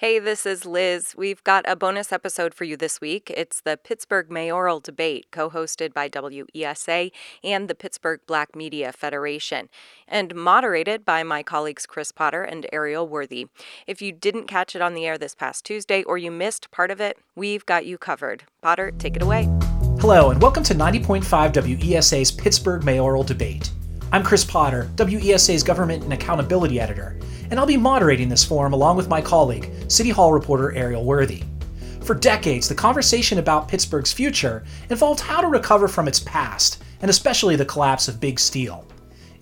Hey, this is Liz. We've got a bonus episode for you this week. It's the Pittsburgh mayoral debate, co hosted by WESA and the Pittsburgh Black Media Federation, and moderated by my colleagues Chris Potter and Ariel Worthy. If you didn't catch it on the air this past Tuesday or you missed part of it, we've got you covered. Potter, take it away. Hello, and welcome to 90.5 WESA's Pittsburgh mayoral debate. I'm Chris Potter, WESA's Government and Accountability Editor and I'll be moderating this forum along with my colleague, City Hall reporter Ariel Worthy. For decades, the conversation about Pittsburgh's future involved how to recover from its past, and especially the collapse of Big Steel.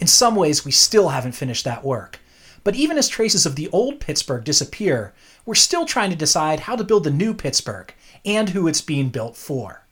In some ways, we still haven't finished that work. But even as traces of the old Pittsburgh disappear, we're still trying to decide how to build the new Pittsburgh and who it's being built for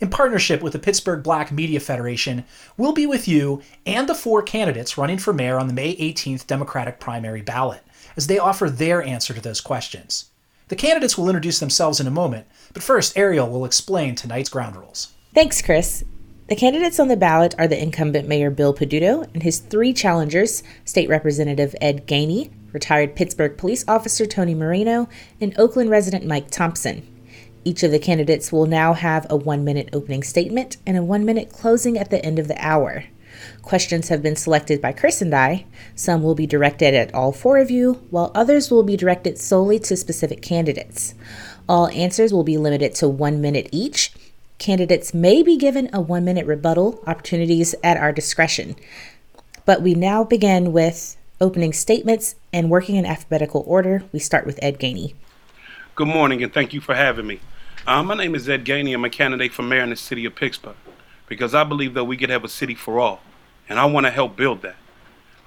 in partnership with the Pittsburgh Black Media Federation, we'll be with you and the four candidates running for mayor on the May 18th Democratic primary ballot as they offer their answer to those questions. The candidates will introduce themselves in a moment, but first, Ariel will explain tonight's ground rules. Thanks, Chris. The candidates on the ballot are the incumbent Mayor Bill Peduto and his three challengers State Representative Ed Gainey, retired Pittsburgh police officer Tony Moreno, and Oakland resident Mike Thompson. Each of the candidates will now have a one minute opening statement and a one minute closing at the end of the hour. Questions have been selected by Chris and I. Some will be directed at all four of you, while others will be directed solely to specific candidates. All answers will be limited to one minute each. Candidates may be given a one minute rebuttal opportunities at our discretion. But we now begin with opening statements and working in alphabetical order. We start with Ed Gainey. Good morning and thank you for having me. Uh, my name is Ed Gainey. I'm a candidate for mayor in the city of Pittsburgh because I believe that we could have a city for all, and I want to help build that.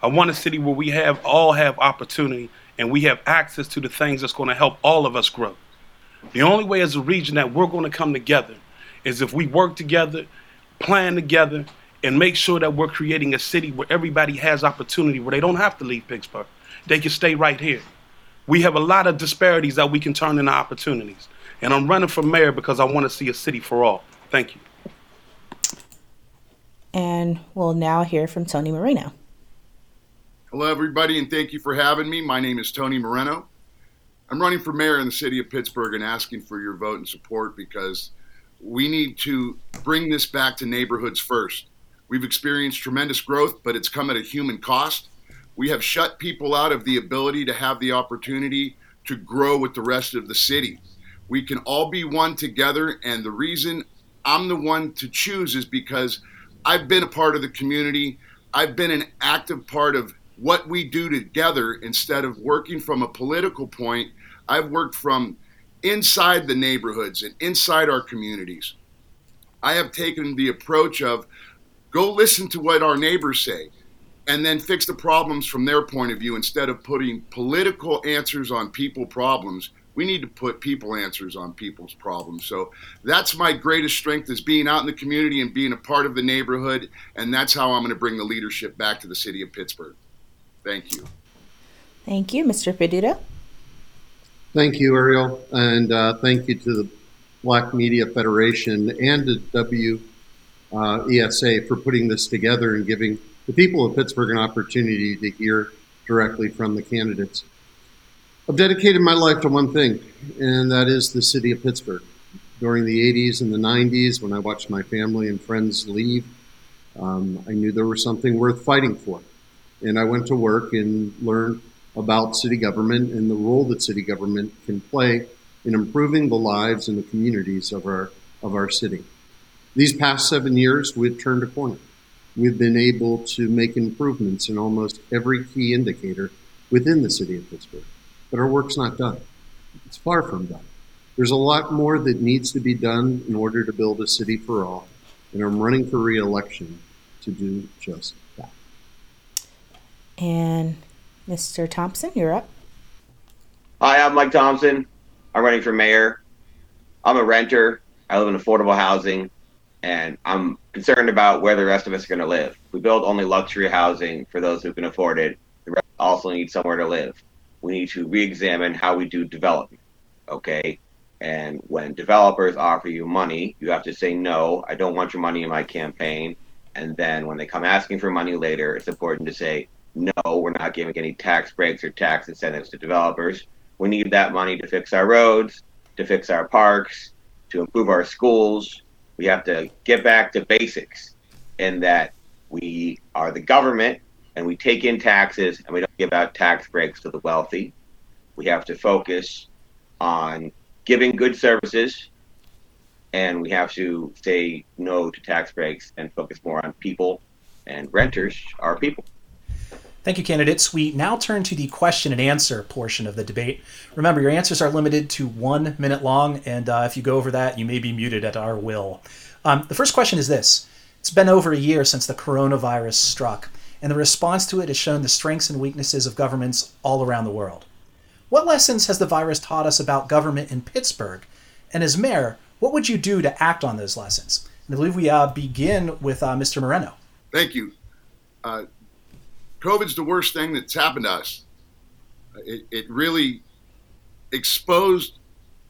I want a city where we have all have opportunity and we have access to the things that's going to help all of us grow. The only way as a region that we're going to come together is if we work together, plan together, and make sure that we're creating a city where everybody has opportunity, where they don't have to leave Pittsburgh. They can stay right here we have a lot of disparities that we can turn into opportunities. And I'm running for mayor because I want to see a city for all. Thank you. And we'll now hear from Tony Moreno. Hello, everybody, and thank you for having me. My name is Tony Moreno. I'm running for mayor in the city of Pittsburgh and asking for your vote and support because we need to bring this back to neighborhoods first. We've experienced tremendous growth, but it's come at a human cost. We have shut people out of the ability to have the opportunity to grow with the rest of the city. We can all be one together, and the reason I'm the one to choose is because I've been a part of the community. I've been an active part of what we do together instead of working from a political point. I've worked from inside the neighborhoods and inside our communities. I have taken the approach of go listen to what our neighbors say and then fix the problems from their point of view instead of putting political answers on people problems we need to put people answers on people's problems. So that's my greatest strength is being out in the community and being a part of the neighborhood. And that's how i'm going to bring the leadership back to the city of pittsburgh. Thank you. Thank you mr peduto thank you ariel. And uh, thank you to the black media federation and to w uh, esa for putting this together and giving the people of Pittsburgh an opportunity to hear directly from the candidates. I've dedicated my life to one thing, and that is the city of Pittsburgh. During the 80s and the 90s, when I watched my family and friends leave, um, I knew there was something worth fighting for. And I went to work and learned about city government and the role that city government can play in improving the lives and the communities of our, of our city. These past seven years, we've turned a corner we've been able to make improvements in almost every key indicator within the city of Pittsburgh. But our work's not done. It's far from done. There's a lot more that needs to be done in order to build a city for all, and I'm running for reelection to do just that. And Mr. Thompson, you're up. Hi, I'm Mike Thompson. I'm running for mayor. I'm a renter. I live in affordable housing and I'm concerned about where the rest of us are going to live. We build only luxury housing for those who can afford it. The rest also need somewhere to live. We need to re-examine how we do development. Okay, and when developers offer you money, you have to say no. I don't want your money in my campaign. And then when they come asking for money later, it's important to say no. We're not giving any tax breaks or tax incentives to developers. We need that money to fix our roads, to fix our parks, to improve our schools. We have to get back to basics in that we are the government and we take in taxes and we don't give out tax breaks to the wealthy. We have to focus on giving good services and we have to say no to tax breaks and focus more on people and renters are people. Thank you, candidates. We now turn to the question and answer portion of the debate. Remember, your answers are limited to one minute long, and uh, if you go over that, you may be muted at our will. Um, the first question is this It's been over a year since the coronavirus struck, and the response to it has shown the strengths and weaknesses of governments all around the world. What lessons has the virus taught us about government in Pittsburgh? And as mayor, what would you do to act on those lessons? And I believe we uh, begin with uh, Mr. Moreno. Thank you. Uh, COVID's the worst thing that's happened to us. It, it really exposed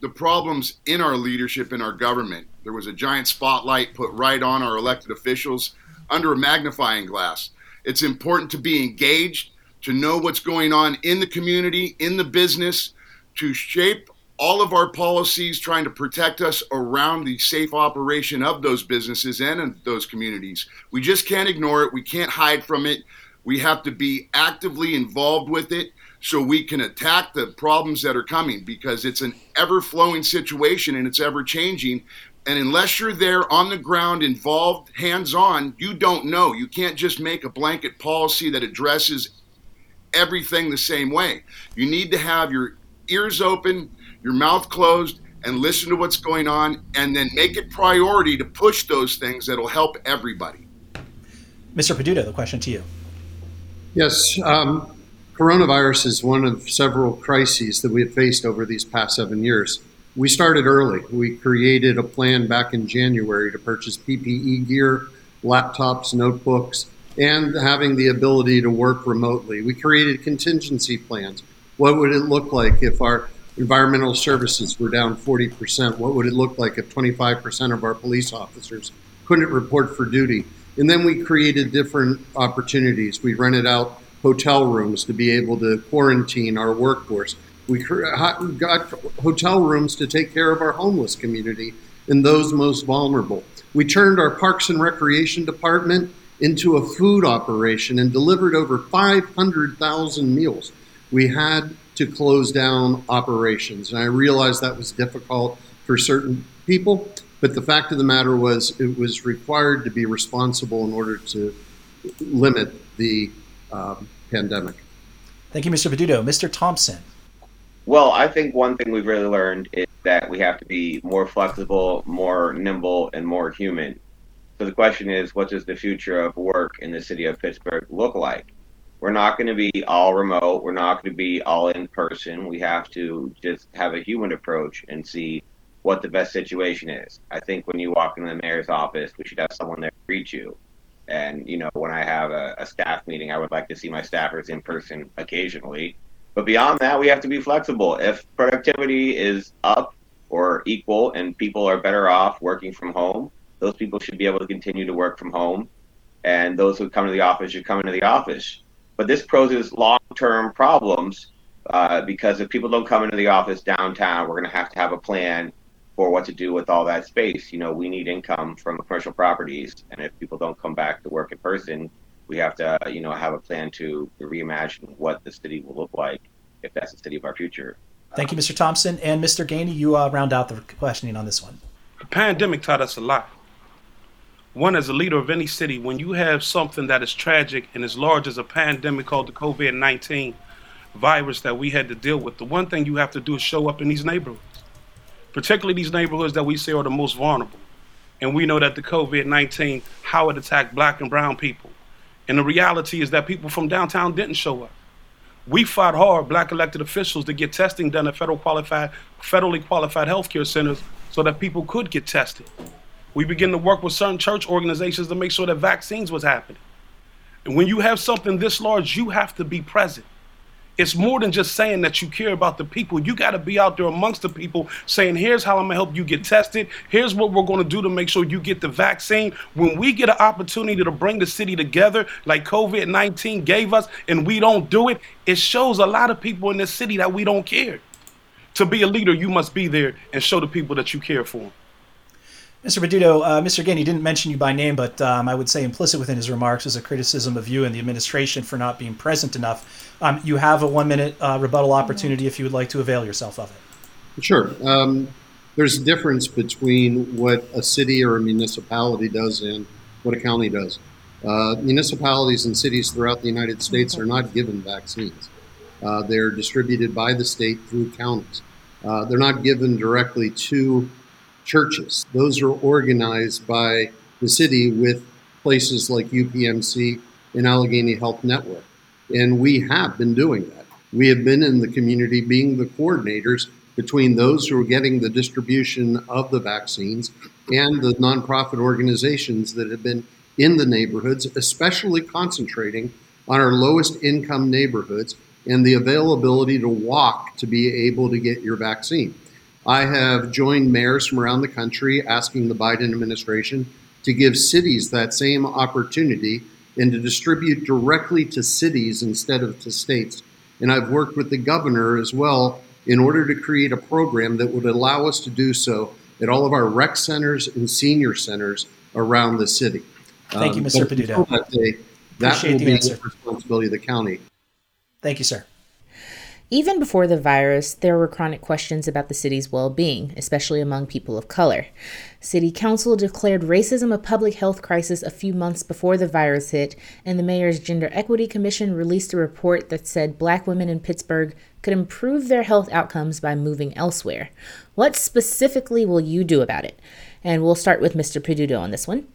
the problems in our leadership in our government. There was a giant spotlight put right on our elected officials under a magnifying glass. It's important to be engaged, to know what's going on in the community, in the business, to shape all of our policies trying to protect us around the safe operation of those businesses and those communities. We just can't ignore it. We can't hide from it. We have to be actively involved with it so we can attack the problems that are coming because it's an ever flowing situation and it's ever changing. And unless you're there on the ground, involved, hands on, you don't know. You can't just make a blanket policy that addresses everything the same way. You need to have your ears open, your mouth closed, and listen to what's going on, and then make it priority to push those things that'll help everybody. Mr. Peduto, the question to you. Yes, um, coronavirus is one of several crises that we have faced over these past seven years. We started early. We created a plan back in January to purchase PPE gear, laptops, notebooks, and having the ability to work remotely. We created contingency plans. What would it look like if our environmental services were down 40%? What would it look like if 25% of our police officers couldn't report for duty? And then we created different opportunities. We rented out hotel rooms to be able to quarantine our workforce. We got hotel rooms to take care of our homeless community and those most vulnerable. We turned our Parks and Recreation Department into a food operation and delivered over 500,000 meals. We had to close down operations, and I realized that was difficult for certain people, but the fact of the matter was, it was required to be responsible in order to limit the um, pandemic. Thank you, Mr. Peduto. Mr. Thompson. Well, I think one thing we've really learned is that we have to be more flexible, more nimble, and more human. So the question is, what does the future of work in the city of Pittsburgh look like? We're not going to be all remote. We're not going to be all in person. We have to just have a human approach and see what the best situation is. I think when you walk into the mayor's office, we should have someone there to greet you. And, you know, when I have a, a staff meeting, I would like to see my staffers in person occasionally. But beyond that, we have to be flexible. If productivity is up or equal and people are better off working from home, those people should be able to continue to work from home. And those who come to the office should come into the office. But this poses long term problems uh, because if people don't come into the office downtown, we're going to have to have a plan for what to do with all that space. You know, we need income from commercial properties, and if people don't come back to work in person, we have to, you know, have a plan to reimagine what the city will look like if that's the city of our future. Thank you, Mr. Thompson and Mr. Gainey. You uh, round out the questioning on this one. The pandemic taught us a lot. One, as a leader of any city, when you have something that is tragic and as large as a pandemic called the COVID 19 virus that we had to deal with, the one thing you have to do is show up in these neighborhoods particularly these neighborhoods that we say are the most vulnerable. And we know that the COVID 19, how it attacked black and brown people. And the reality is that people from downtown didn't show up. We fought hard, black elected officials, to get testing done at federal qualified, federally qualified healthcare centers so that people could get tested. We began to work with certain church organizations to make sure that vaccines was happening. And when you have something this large, you have to be present it's more than just saying that you care about the people. You got to be out there amongst the people saying, here's how I'm going to help you get tested. Here's what we're going to do to make sure you get the vaccine. When we get an opportunity to bring the city together, like COVID 19 gave us, and we don't do it, it shows a lot of people in this city that we don't care. To be a leader, you must be there and show the people that you care for them. Mr. Peduto, uh, Mr. Gainey didn't mention you by name, but um, I would say implicit within his remarks is a criticism of you and the administration for not being present enough. Um, you have a one minute uh, rebuttal opportunity if you would like to avail yourself of it. Sure. Um, there's a difference between what a city or a municipality does and what a county does. Uh, municipalities and cities throughout the United States are not given vaccines. Uh, they're distributed by the state through counties. Uh, they're not given directly to churches. Those are organized by the city with places like UPMC and Allegheny Health Network. And we have been doing that. We have been in the community being the coordinators between those who are getting the distribution of the vaccines and the nonprofit organizations that have been in the neighborhoods, especially concentrating on our lowest income neighborhoods and the availability to walk to be able to get your vaccine. I have joined mayors from around the country asking the Biden administration to give cities that same opportunity and to distribute directly to cities instead of to states. And I've worked with the governor as well in order to create a program that would allow us to do so at all of our rec centers and senior centers around the city. Thank you, Mr. Um, Peduto. That, day, that will be the responsibility of the county. Thank you, sir. Even before the virus, there were chronic questions about the city's well being, especially among people of color. City Council declared racism a public health crisis a few months before the virus hit, and the Mayor's Gender Equity Commission released a report that said black women in Pittsburgh could improve their health outcomes by moving elsewhere. What specifically will you do about it? And we'll start with Mr. Peduto on this one.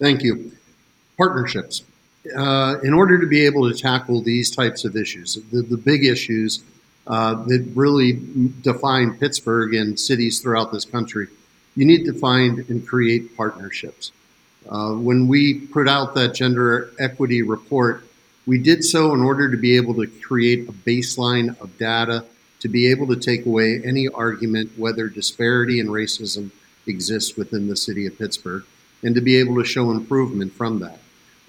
Thank you. Partnerships uh, in order to be able to tackle these types of issues, the, the big issues uh, that really define Pittsburgh and cities throughout this country, you need to find and create partnerships. Uh, when we put out that gender equity report, we did so in order to be able to create a baseline of data to be able to take away any argument whether disparity and racism exists within the city of Pittsburgh and to be able to show improvement from that.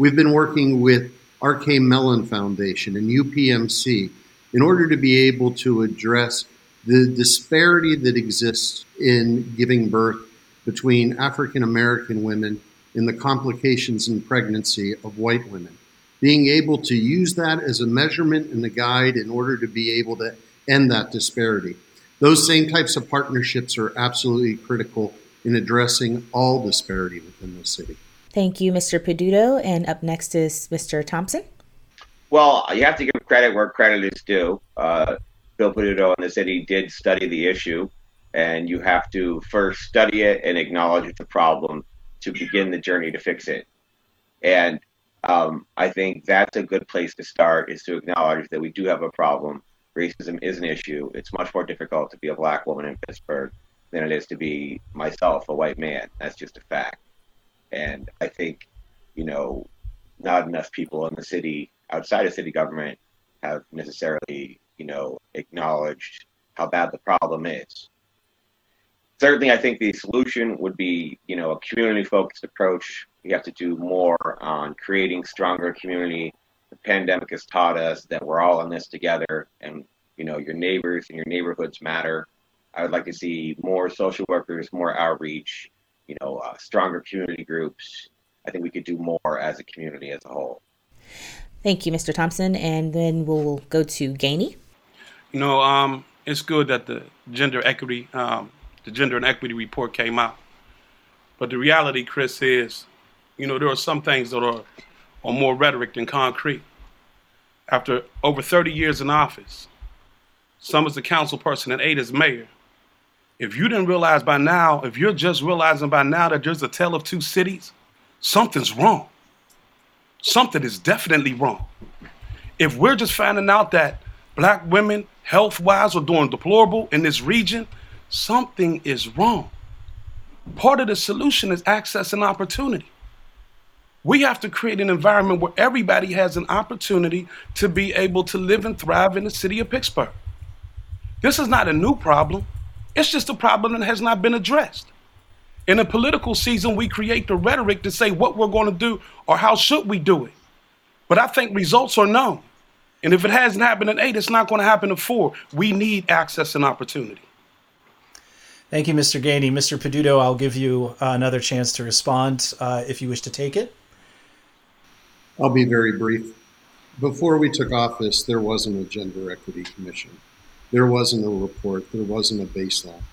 We've been working with R.K. Mellon Foundation and UPMC in order to be able to address the disparity that exists in giving birth between African American women and the complications in pregnancy of white women. Being able to use that as a measurement and a guide in order to be able to end that disparity. Those same types of partnerships are absolutely critical in addressing all disparity within the city. Thank you, Mr. Peduto. And up next is Mr. Thompson. Well, you have to give credit where credit is due. Uh, Bill Peduto and the city did study the issue, and you have to first study it and acknowledge the problem to begin the journey to fix it. And um, I think that's a good place to start is to acknowledge that we do have a problem. Racism is an issue. It's much more difficult to be a black woman in Pittsburgh than it is to be myself, a white man. That's just a fact. And I think, you know, not enough people in the city outside of city government have necessarily, you know, acknowledged how bad the problem is. Certainly, I think the solution would be, you know, a community-focused approach. We have to do more on creating stronger community. The pandemic has taught us that we're all in this together, and you know, your neighbors and your neighborhoods matter. I would like to see more social workers, more outreach, you know, uh, stronger community groups. I think we could do more as a community as a whole. Thank you, Mr. Thompson. And then we'll go to Gainey. You know, um, it's good that the gender equity, um, the gender and equity report came out. But the reality, Chris, is, you know, there are some things that are, are more rhetoric than concrete. After over 30 years in office, some as a council person and eight as mayor, if you didn't realize by now, if you're just realizing by now that there's a tale of two cities, something's wrong. Something is definitely wrong. If we're just finding out that black women, health wise, are doing deplorable in this region, something is wrong. Part of the solution is access and opportunity. We have to create an environment where everybody has an opportunity to be able to live and thrive in the city of Pittsburgh. This is not a new problem. It's just a problem that has not been addressed. In a political season, we create the rhetoric to say what we're going to do or how should we do it. But I think results are known. And if it hasn't happened at eight, it's not going to happen at four. We need access and opportunity. Thank you, Mr. Gainey. Mr. Peduto, I'll give you uh, another chance to respond uh, if you wish to take it. I'll be very brief. Before we took office, there wasn't a gender equity commission. There wasn't a report. There wasn't a baseline.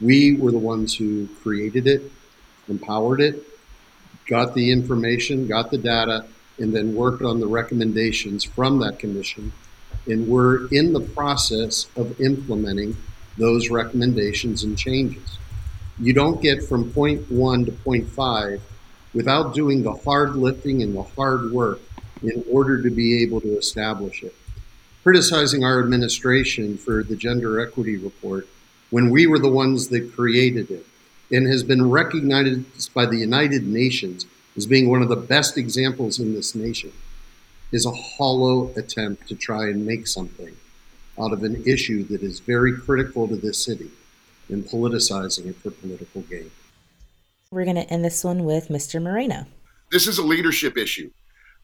We were the ones who created it, empowered it, got the information, got the data, and then worked on the recommendations from that commission. And we're in the process of implementing those recommendations and changes. You don't get from point one to point five without doing the hard lifting and the hard work in order to be able to establish it. Criticizing our administration for the gender equity report when we were the ones that created it and has been recognized by the United Nations as being one of the best examples in this nation is a hollow attempt to try and make something out of an issue that is very critical to this city and politicizing it for political gain. We're going to end this one with Mr. Moreno. This is a leadership issue.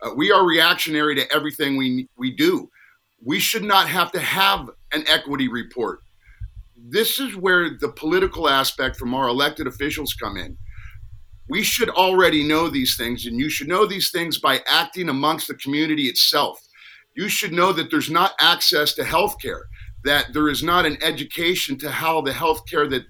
Uh, we are reactionary to everything we we do. We should not have to have an equity report. This is where the political aspect from our elected officials come in. We should already know these things, and you should know these things by acting amongst the community itself. You should know that there's not access to health care, that there is not an education to how the health care that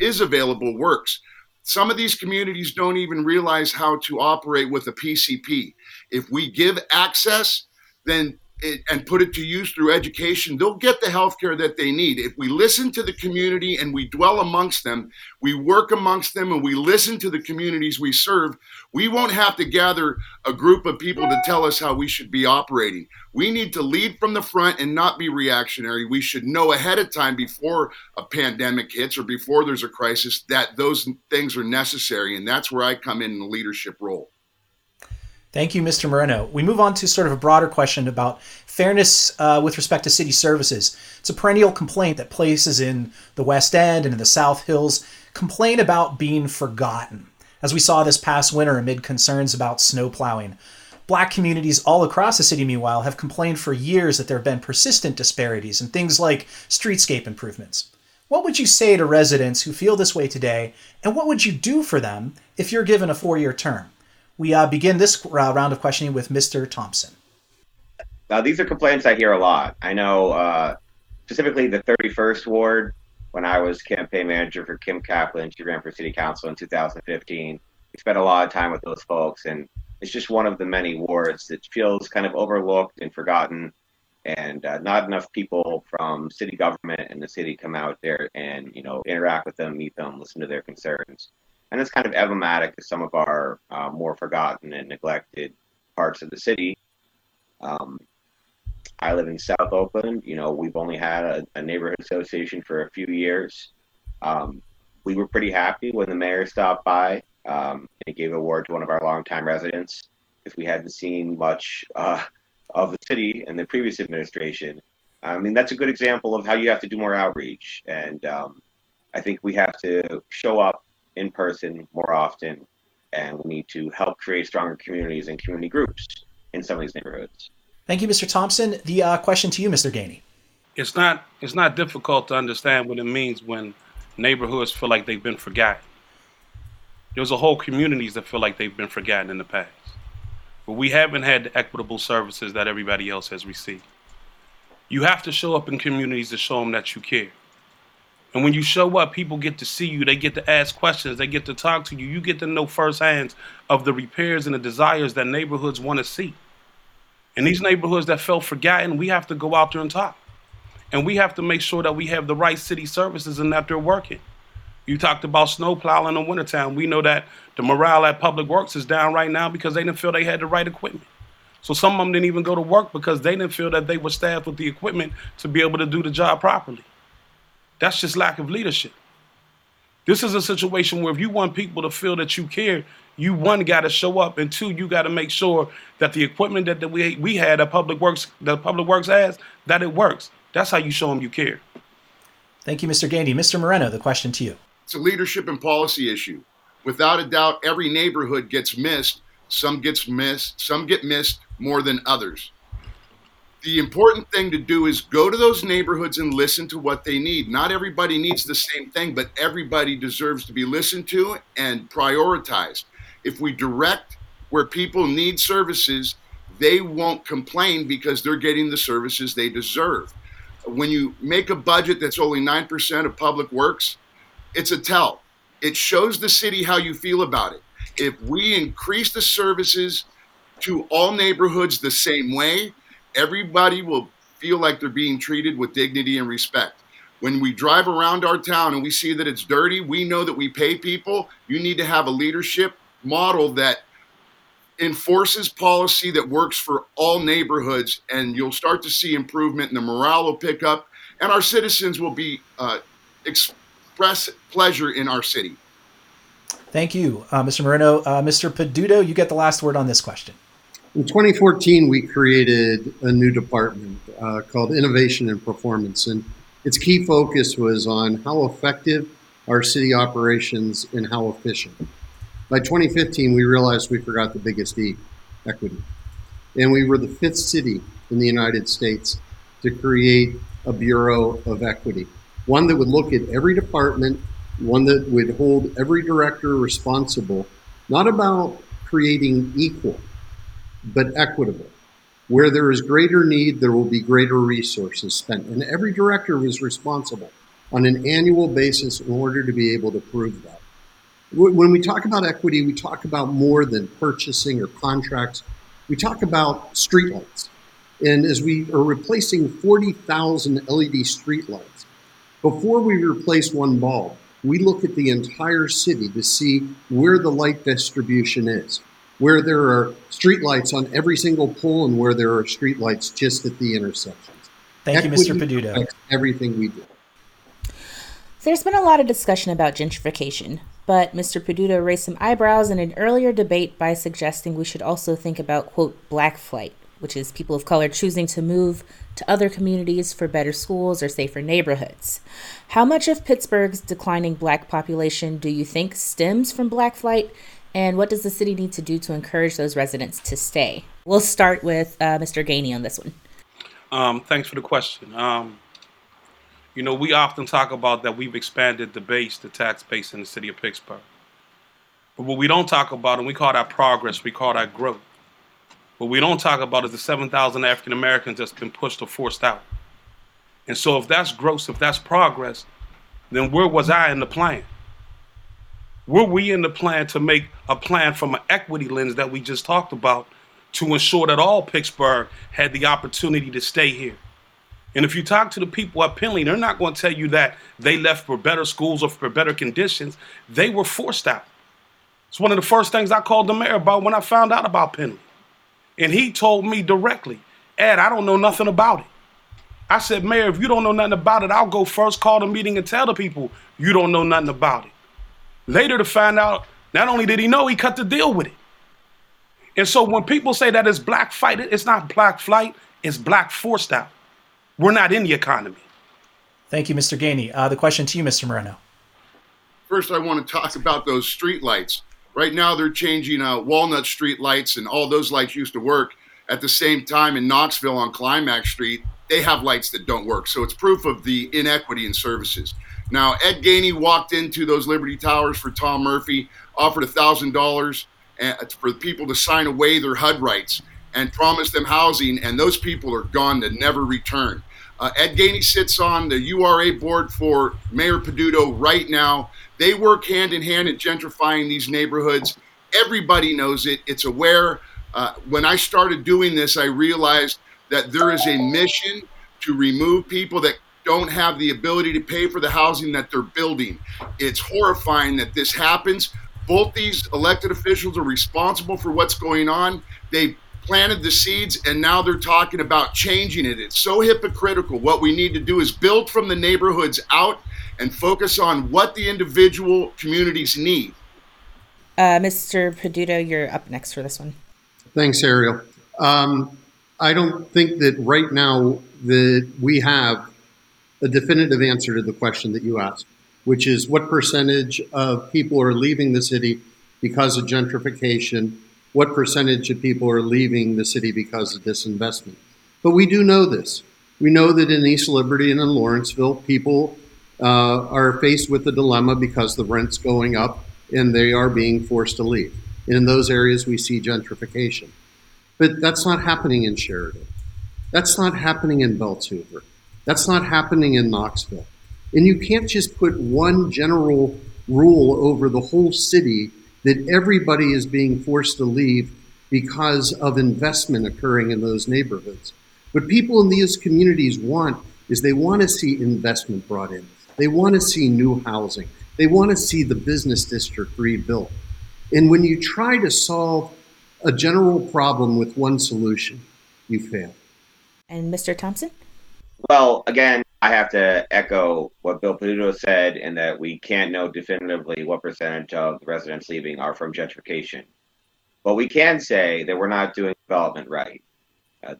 is available works. Some of these communities don't even realize how to operate with a PCP. If we give access, then it, and put it to use through education, they'll get the health care that they need. If we listen to the community and we dwell amongst them, we work amongst them and we listen to the communities we serve, we won't have to gather a group of people to tell us how we should be operating. We need to lead from the front and not be reactionary. We should know ahead of time before a pandemic hits or before there's a crisis that those things are necessary. And that's where I come in in the leadership role. Thank you, Mr. Moreno. We move on to sort of a broader question about fairness uh, with respect to city services. It's a perennial complaint that places in the West End and in the South Hills complain about being forgotten, as we saw this past winter amid concerns about snow plowing. Black communities all across the city, meanwhile, have complained for years that there have been persistent disparities in things like streetscape improvements. What would you say to residents who feel this way today, and what would you do for them if you're given a four year term? We uh, begin this uh, round of questioning with Mr. Thompson. Uh, these are complaints I hear a lot. I know uh, specifically the 31st Ward, when I was campaign manager for Kim Kaplan, she ran for city council in 2015. We spent a lot of time with those folks, and it's just one of the many wards that feels kind of overlooked and forgotten. And uh, not enough people from city government and the city come out there and you know interact with them, meet them, listen to their concerns and it's kind of emblematic of some of our uh, more forgotten and neglected parts of the city. Um, I live in South Oakland. You know, we've only had a, a neighborhood association for a few years. Um, we were pretty happy when the mayor stopped by um, and gave a award to one of our longtime residents because we hadn't seen much uh, of the city in the previous administration. I mean, that's a good example of how you have to do more outreach. And um, I think we have to show up in person more often, and we need to help create stronger communities and community groups in some of these neighborhoods. Thank you, Mr. Thompson. The uh, question to you, Mr. Gainey. It's not it's not difficult to understand what it means when neighborhoods feel like they've been forgotten. There's a whole communities that feel like they've been forgotten in the past. But we haven't had the equitable services that everybody else has received. You have to show up in communities to show them that you care. And when you show up, people get to see you. They get to ask questions. They get to talk to you. You get to know firsthand of the repairs and the desires that neighborhoods want to see. In these neighborhoods that felt forgotten, we have to go out there and talk. And we have to make sure that we have the right city services and that they're working. You talked about snow plowing in wintertime. We know that the morale at Public Works is down right now because they didn't feel they had the right equipment. So some of them didn't even go to work because they didn't feel that they were staffed with the equipment to be able to do the job properly. That's just lack of leadership. This is a situation where if you want people to feel that you care, you one got to show up, and two, you got to make sure that the equipment that, that we we had at Public Works, that Public Works has, that it works. That's how you show them you care. Thank you, Mr. Gainey. Mr. Moreno, the question to you. It's a leadership and policy issue. Without a doubt, every neighborhood gets missed. Some gets missed. Some get missed more than others. The important thing to do is go to those neighborhoods and listen to what they need. Not everybody needs the same thing, but everybody deserves to be listened to and prioritized. If we direct where people need services, they won't complain because they're getting the services they deserve. When you make a budget that's only 9% of public works, it's a tell. It shows the city how you feel about it. If we increase the services to all neighborhoods the same way, everybody will feel like they're being treated with dignity and respect. When we drive around our town and we see that it's dirty, we know that we pay people. You need to have a leadership model that enforces policy that works for all neighborhoods, and you'll start to see improvement, and the morale will pick up, and our citizens will be uh, express pleasure in our city. Thank you, uh, Mr. Moreno. Uh, Mr. Peduto, you get the last word on this question. In 2014, we created a new department uh, called Innovation and Performance, and its key focus was on how effective our city operations and how efficient. By 2015, we realized we forgot the biggest E, equity. And we were the fifth city in the United States to create a Bureau of Equity, one that would look at every department, one that would hold every director responsible, not about creating equal, but equitable. Where there is greater need, there will be greater resources spent. And every director was responsible on an annual basis in order to be able to prove that. When we talk about equity, we talk about more than purchasing or contracts. We talk about streetlights. And as we are replacing 40,000 LED streetlights, before we replace one bulb, we look at the entire city to see where the light distribution is where there are streetlights on every single pole and where there are streetlights just at the intersections. Thank Equity you, Mr. Peduto. Everything we do. There's been a lot of discussion about gentrification, but Mr. Peduto raised some eyebrows in an earlier debate by suggesting we should also think about, quote, black flight, which is people of color choosing to move to other communities for better schools or safer neighborhoods. How much of Pittsburgh's declining black population do you think stems from black flight? And what does the city need to do to encourage those residents to stay? We'll start with uh, Mr. Gainey on this one. Um, thanks for the question. Um, you know, we often talk about that we've expanded the base, the tax base in the city of Pittsburgh. But what we don't talk about, and we call that progress, we call that growth. What we don't talk about is the 7,000 African Americans that's been pushed or forced out. And so, if that's growth, if that's progress, then where was I in the plan? Were we in the plan to make a plan from an equity lens that we just talked about to ensure that all Pittsburgh had the opportunity to stay here? And if you talk to the people at Penley, they're not going to tell you that they left for better schools or for better conditions. They were forced out. It's one of the first things I called the mayor about when I found out about Penley. And he told me directly, Ed, I don't know nothing about it. I said, Mayor, if you don't know nothing about it, I'll go first, call the meeting, and tell the people you don't know nothing about it. Later to find out, not only did he know, he cut the deal with it. And so when people say that it's black fight, it's not black flight, it's black forced out. We're not in the economy. Thank you, Mr. Gainey. Uh, the question to you, Mr. Moreno. First, I want to talk about those street lights. Right now, they're changing uh, Walnut Street lights, and all those lights used to work. At the same time, in Knoxville on Climax Street, they have lights that don't work. So it's proof of the inequity in services. Now, Ed Gainey walked into those Liberty Towers for Tom Murphy, offered $1,000 uh, for people to sign away their HUD rights and promised them housing, and those people are gone to never return. Uh, Ed Gainey sits on the URA board for Mayor Peduto right now. They work hand in hand at gentrifying these neighborhoods. Everybody knows it, it's aware. Uh, when I started doing this, I realized that there is a mission to remove people that don't have the ability to pay for the housing that they're building. It's horrifying that this happens. Both these elected officials are responsible for what's going on. They planted the seeds and now they're talking about changing it. It's so hypocritical. What we need to do is build from the neighborhoods out and focus on what the individual communities need. Uh, Mr. Peduto, you're up next for this one. Thanks, Ariel. Um, I don't think that right now that we have a definitive answer to the question that you asked, which is what percentage of people are leaving the city because of gentrification? What percentage of people are leaving the city because of disinvestment? But we do know this. We know that in East Liberty and in Lawrenceville, people uh, are faced with a dilemma because the rent's going up and they are being forced to leave. And in those areas, we see gentrification. But that's not happening in Sheridan. That's not happening in Belts. That's not happening in Knoxville. And you can't just put one general rule over the whole city that everybody is being forced to leave because of investment occurring in those neighborhoods. What people in these communities want is they want to see investment brought in. They want to see new housing. They want to see the business district rebuilt. And when you try to solve a general problem with one solution, you fail. And Mr. Thompson? Well, again, I have to echo what Bill Peduto said, in that we can't know definitively what percentage of the residents leaving are from gentrification. But we can say that we're not doing development right. Uh,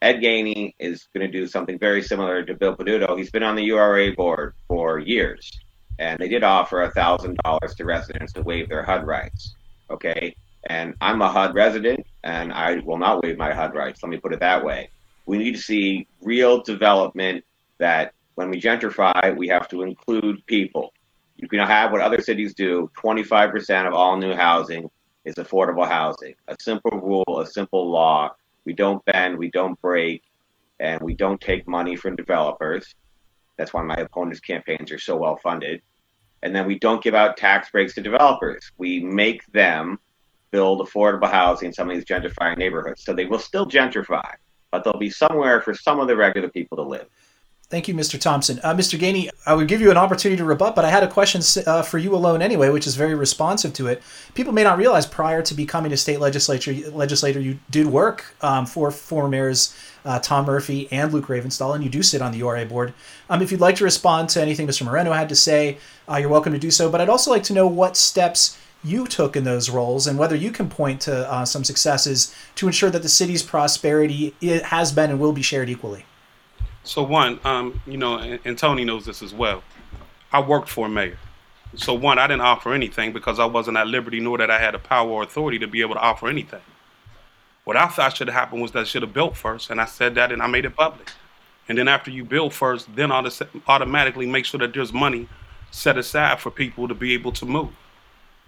Ed Gainey is going to do something very similar to Bill Peduto. He's been on the URA board for years, and they did offer $1,000 to residents to waive their HUD rights. Okay. And I'm a HUD resident, and I will not waive my HUD rights. Let me put it that way. We need to see real development that when we gentrify, we have to include people. You can have what other cities do 25% of all new housing is affordable housing. A simple rule, a simple law. We don't bend, we don't break, and we don't take money from developers. That's why my opponents' campaigns are so well funded. And then we don't give out tax breaks to developers. We make them build affordable housing in some of these gentrifying neighborhoods. So they will still gentrify, but there'll be somewhere for some of the regular people to live. Thank you, Mr. Thompson. Uh, Mr. Gainey, I would give you an opportunity to rebut, but I had a question uh, for you alone anyway, which is very responsive to it. People may not realize prior to becoming a state legislature legislator, you did work um, for former mayors uh, Tom Murphy and Luke Ravenstahl, and you do sit on the URA board. Um, if you'd like to respond to anything Mr. Moreno had to say, uh, you're welcome to do so. But I'd also like to know what steps you took in those roles and whether you can point to uh, some successes to ensure that the city's prosperity has been and will be shared equally. So one, um, you know, and, and Tony knows this as well. I worked for a mayor. So one, I didn't offer anything because I wasn't at liberty nor that I had the power or authority to be able to offer anything. What I thought should have happened was that I should have built first, and I said that and I made it public. And then after you build first, then automatically make sure that there's money set aside for people to be able to move.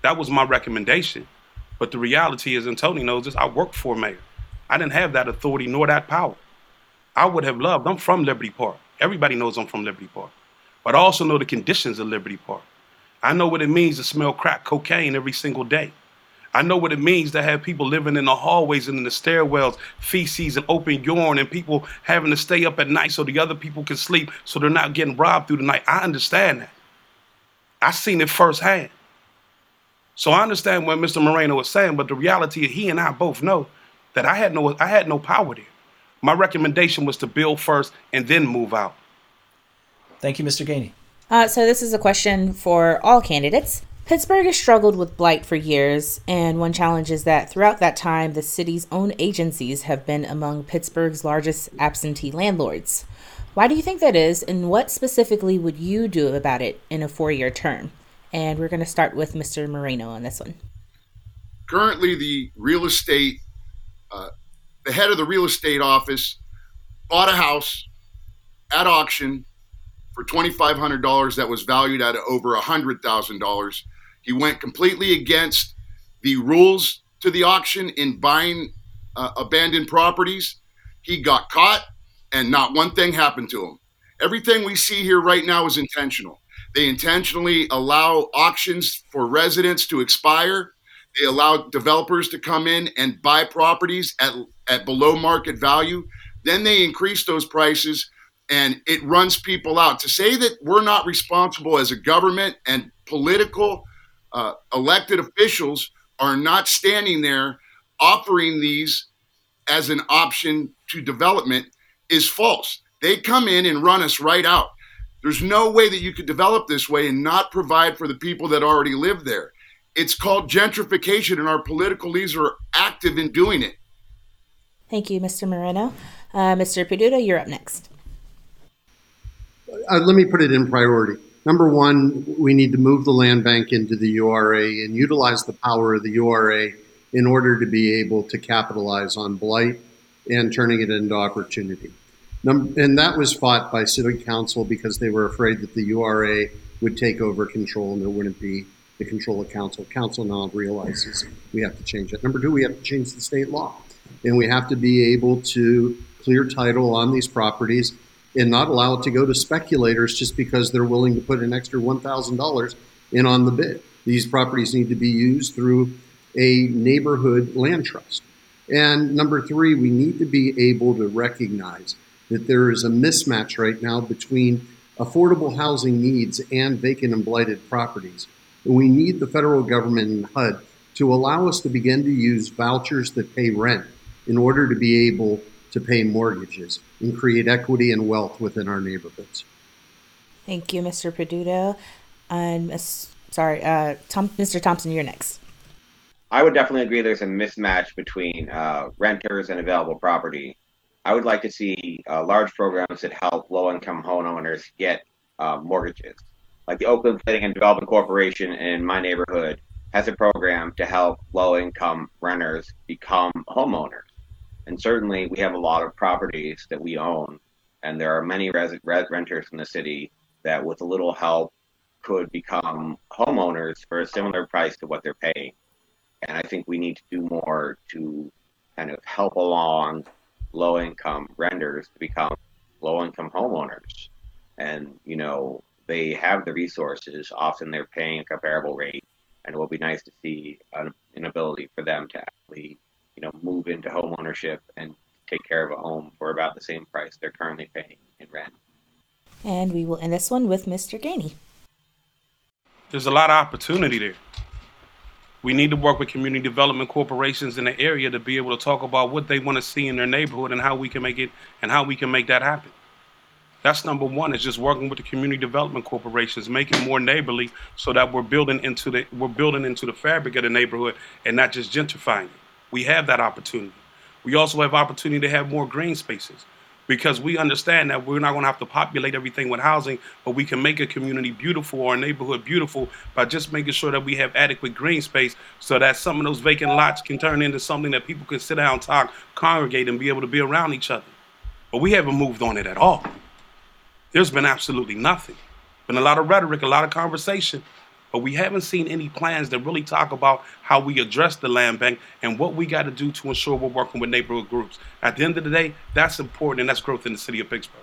That was my recommendation. But the reality is, and Tony knows this, I worked for a mayor. I didn't have that authority nor that power. I would have loved. I'm from Liberty Park. Everybody knows I'm from Liberty Park. But I also know the conditions of Liberty Park. I know what it means to smell crack cocaine every single day. I know what it means to have people living in the hallways and in the stairwells, feces and open urine, and people having to stay up at night so the other people can sleep so they're not getting robbed through the night. I understand that. I seen it firsthand. So I understand what Mr. Moreno was saying, but the reality is he and I both know that I had no I had no power there. My recommendation was to build first and then move out. Thank you, Mr. Gainey. Uh, so, this is a question for all candidates. Pittsburgh has struggled with blight for years, and one challenge is that throughout that time, the city's own agencies have been among Pittsburgh's largest absentee landlords. Why do you think that is, and what specifically would you do about it in a four year term? And we're going to start with Mr. Moreno on this one. Currently, the real estate uh, the head of the real estate office bought a house at auction for $2,500 that was valued at over $100,000. He went completely against the rules to the auction in buying uh, abandoned properties. He got caught, and not one thing happened to him. Everything we see here right now is intentional. They intentionally allow auctions for residents to expire they allow developers to come in and buy properties at, at below market value. Then they increase those prices and it runs people out. To say that we're not responsible as a government and political uh, elected officials are not standing there offering these as an option to development is false. They come in and run us right out. There's no way that you could develop this way and not provide for the people that already live there. It's called gentrification, and our political leaders are active in doing it. Thank you, Mr. Moreno. Uh, Mr. Peduto, you're up next. Uh, let me put it in priority. Number one, we need to move the land bank into the URA and utilize the power of the URA in order to be able to capitalize on blight and turning it into opportunity. And that was fought by city council because they were afraid that the URA would take over control and there wouldn't be the control of council. Council now realizes we have to change that. Number two, we have to change the state law. And we have to be able to clear title on these properties and not allow it to go to speculators just because they're willing to put an extra $1,000 in on the bid. These properties need to be used through a neighborhood land trust. And number three, we need to be able to recognize that there is a mismatch right now between affordable housing needs and vacant and blighted properties. And we need the federal government and HUD to allow us to begin to use vouchers that pay rent in order to be able to pay mortgages and create equity and wealth within our neighborhoods. Thank you, Mr. Peduto. And Ms. sorry, uh, Tom, Mr. Thompson, you're next. I would definitely agree there's a mismatch between uh, renters and available property. I would like to see uh, large programs that help low income homeowners get uh, mortgages. Like the Oakland Planning and Development Corporation in my neighborhood has a program to help low income renters become homeowners. And certainly we have a lot of properties that we own, and there are many res- renters in the city that, with a little help, could become homeowners for a similar price to what they're paying. And I think we need to do more to kind of help along low income renters to become low income homeowners. And, you know, they have the resources. Often they're paying a comparable rate. And it will be nice to see an, an ability for them to actually, you know, move into home ownership and take care of a home for about the same price they're currently paying in rent. And we will end this one with Mr. Gainey. There's a lot of opportunity there. We need to work with community development corporations in the area to be able to talk about what they want to see in their neighborhood and how we can make it and how we can make that happen. That's number one. Is just working with the community development corporations, making more neighborly, so that we're building into the we're building into the fabric of the neighborhood and not just gentrifying it. We have that opportunity. We also have opportunity to have more green spaces because we understand that we're not going to have to populate everything with housing, but we can make a community beautiful or a neighborhood beautiful by just making sure that we have adequate green space so that some of those vacant lots can turn into something that people can sit down, talk, congregate, and be able to be around each other. But we haven't moved on it at all. There's been absolutely nothing. Been a lot of rhetoric, a lot of conversation, but we haven't seen any plans that really talk about how we address the land bank and what we got to do to ensure we're working with neighborhood groups. At the end of the day, that's important and that's growth in the city of Pittsburgh.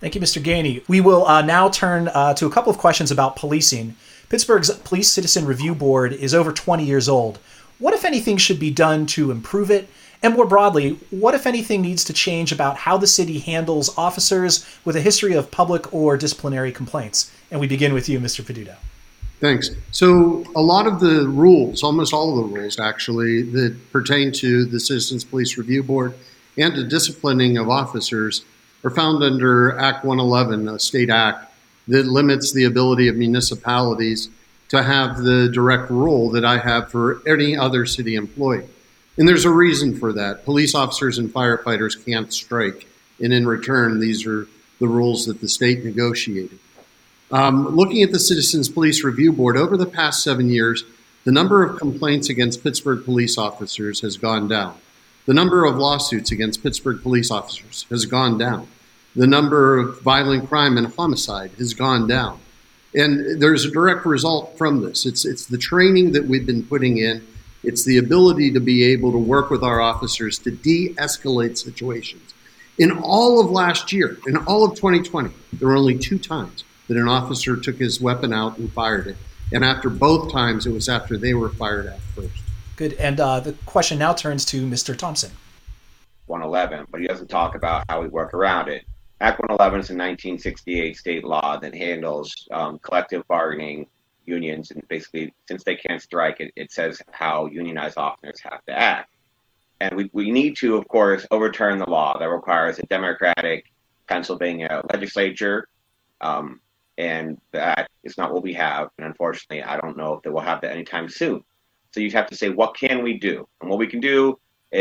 Thank you, Mr. Gainey. We will uh, now turn uh, to a couple of questions about policing. Pittsburgh's Police Citizen Review Board is over 20 years old. What, if anything, should be done to improve it? And more broadly, what, if anything, needs to change about how the city handles officers with a history of public or disciplinary complaints? And we begin with you, Mr. Peduto. Thanks. So, a lot of the rules, almost all of the rules actually, that pertain to the Citizens Police Review Board and the disciplining of officers are found under Act 111, a state act that limits the ability of municipalities to have the direct role that I have for any other city employee. And there's a reason for that. Police officers and firefighters can't strike. And in return, these are the rules that the state negotiated. Um, looking at the Citizens Police Review Board, over the past seven years, the number of complaints against Pittsburgh police officers has gone down. The number of lawsuits against Pittsburgh police officers has gone down. The number of violent crime and homicide has gone down. And there's a direct result from this. It's, it's the training that we've been putting in it's the ability to be able to work with our officers to de escalate situations. In all of last year, in all of 2020, there were only two times that an officer took his weapon out and fired it. And after both times, it was after they were fired at first. Good. And uh, the question now turns to Mr. Thompson. 111, but he doesn't talk about how we work around it. Act 111 is a 1968 state law that handles um, collective bargaining unions, and basically, since they can't strike, it, it says how unionized officers have to act. And we, we need to, of course, overturn the law that requires a Democratic Pennsylvania legislature. Um, and that is not what we have. And unfortunately, I don't know if they will have that anytime soon. So you have to say, what can we do? And what we can do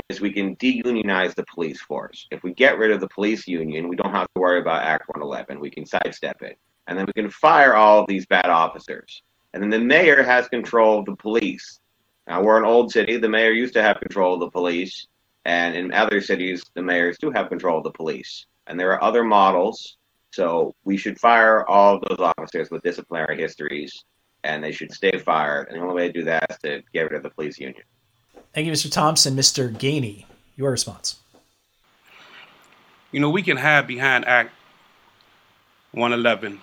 is we can deunionize the police force. If we get rid of the police union, we don't have to worry about Act 111. We can sidestep it. And then we can fire all of these bad officers. And then the mayor has control of the police. Now we're an old city. The mayor used to have control of the police, And in other cities, the mayors do have control of the police. And there are other models. So we should fire all of those officers with disciplinary histories, and they should stay fired. And the only way to do that is to get rid of the police union. Thank you, Mr. Thompson. Mr. Gainey, your response. You know, we can hide behind Act 111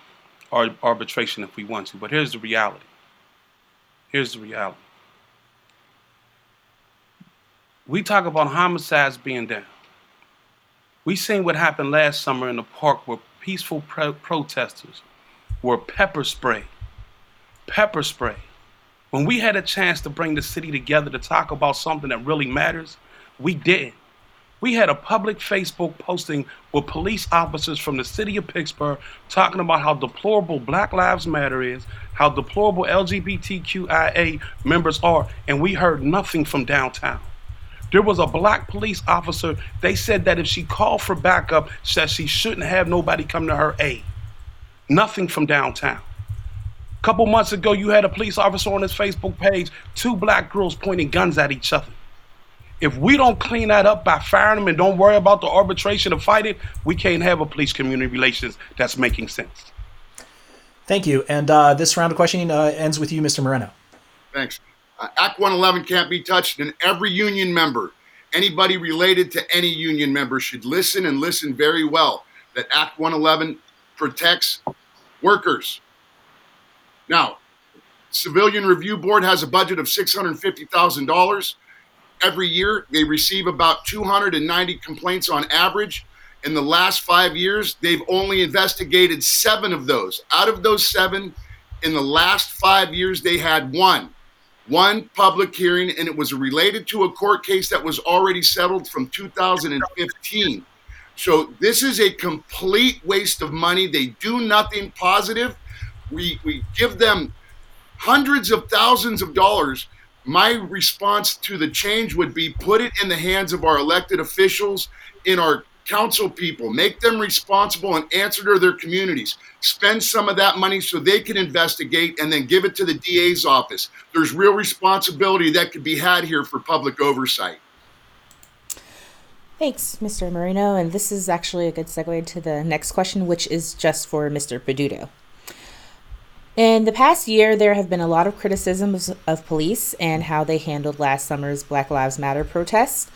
or arbitration if we want to, but here's the reality. Here's the reality. We talk about homicides being down. We seen what happened last summer in the park where peaceful pro- protesters were pepper spray. Pepper spray. When we had a chance to bring the city together to talk about something that really matters, we didn't. We had a public Facebook posting with police officers from the city of Pittsburgh talking about how deplorable Black Lives Matter is, how deplorable LGBTQIA members are, and we heard nothing from downtown. There was a black police officer. They said that if she called for backup, that she shouldn't have nobody come to her aid. Nothing from downtown. A couple months ago, you had a police officer on his Facebook page, two black girls pointing guns at each other. If we don't clean that up by firing them and don't worry about the arbitration to fight it, we can't have a police community relations that's making sense. Thank you. And uh, this round of questioning uh, ends with you, Mr. Moreno. Thanks. Uh, Act 111 can't be touched, and every union member, anybody related to any union member, should listen and listen very well that Act 111 protects workers. Now, Civilian Review Board has a budget of $650,000. Every year, they receive about 290 complaints on average. In the last five years, they've only investigated seven of those. Out of those seven, in the last five years, they had one one public hearing, and it was related to a court case that was already settled from 2015. So this is a complete waste of money. They do nothing positive. We we give them hundreds of thousands of dollars. My response to the change would be put it in the hands of our elected officials in our council people, make them responsible and answer to their communities. Spend some of that money so they can investigate and then give it to the DA's office. There's real responsibility that could be had here for public oversight. Thanks, Mr. Moreno. And this is actually a good segue to the next question, which is just for Mr. Peduto. In the past year, there have been a lot of criticisms of police and how they handled last summer's Black Lives Matter protests.